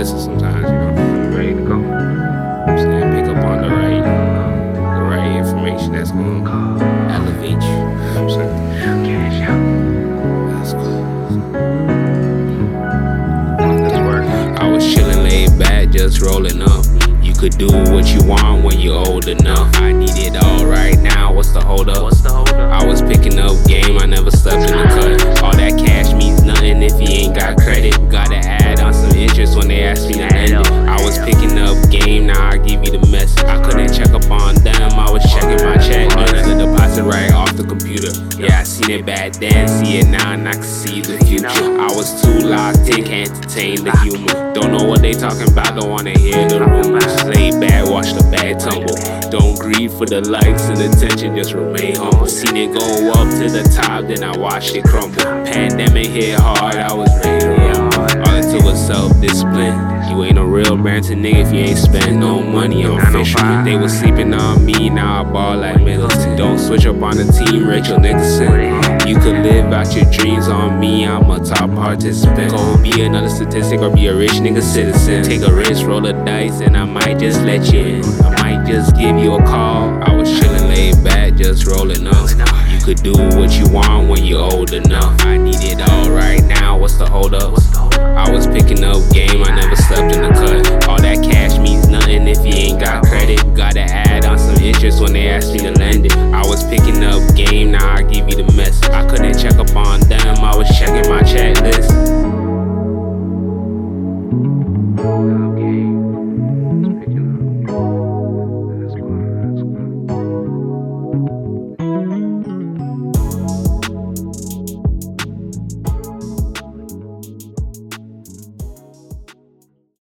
listen sometimes, you know, ready to go. I'm saying pick up on the right, um, the right information that's gonna elevate you. I'm saying that's cool. That's work. I was chilling laid back, just rolling up. You could do what you want when you're old enough. I need it all right interest when they ask me to lend it. I was picking up game, now I give you the message. I couldn't check up on them, I was checking my check. Earning the deposit right off the computer. Yeah, I seen it back then, see it now, and I can see the future. I was too locked in, can't entertain the humor. Don't know what they talking about, don't wanna hear the rumors. Lay back, watch the bag tumble. Don't grieve for the likes and attention, just remain humble. Seen it go up to the top, then I watched it crumble. Pandemic hit hard, real Branson nigga if you ain't spend no money on oh fishermen. They was sleeping on me, now I ball like Middleton. Don't switch up on the team, Rachel Nicholson. You could live out your dreams on me, I'm a top participant. Go be another statistic or be a rich nigga citizen. Take a risk, roll a dice, and I might just let you in. I might just give you a call. I was chilling laid back, just rolling up. You could do what you want when you're old enough. I need it all right now, what's the hold up? Okay.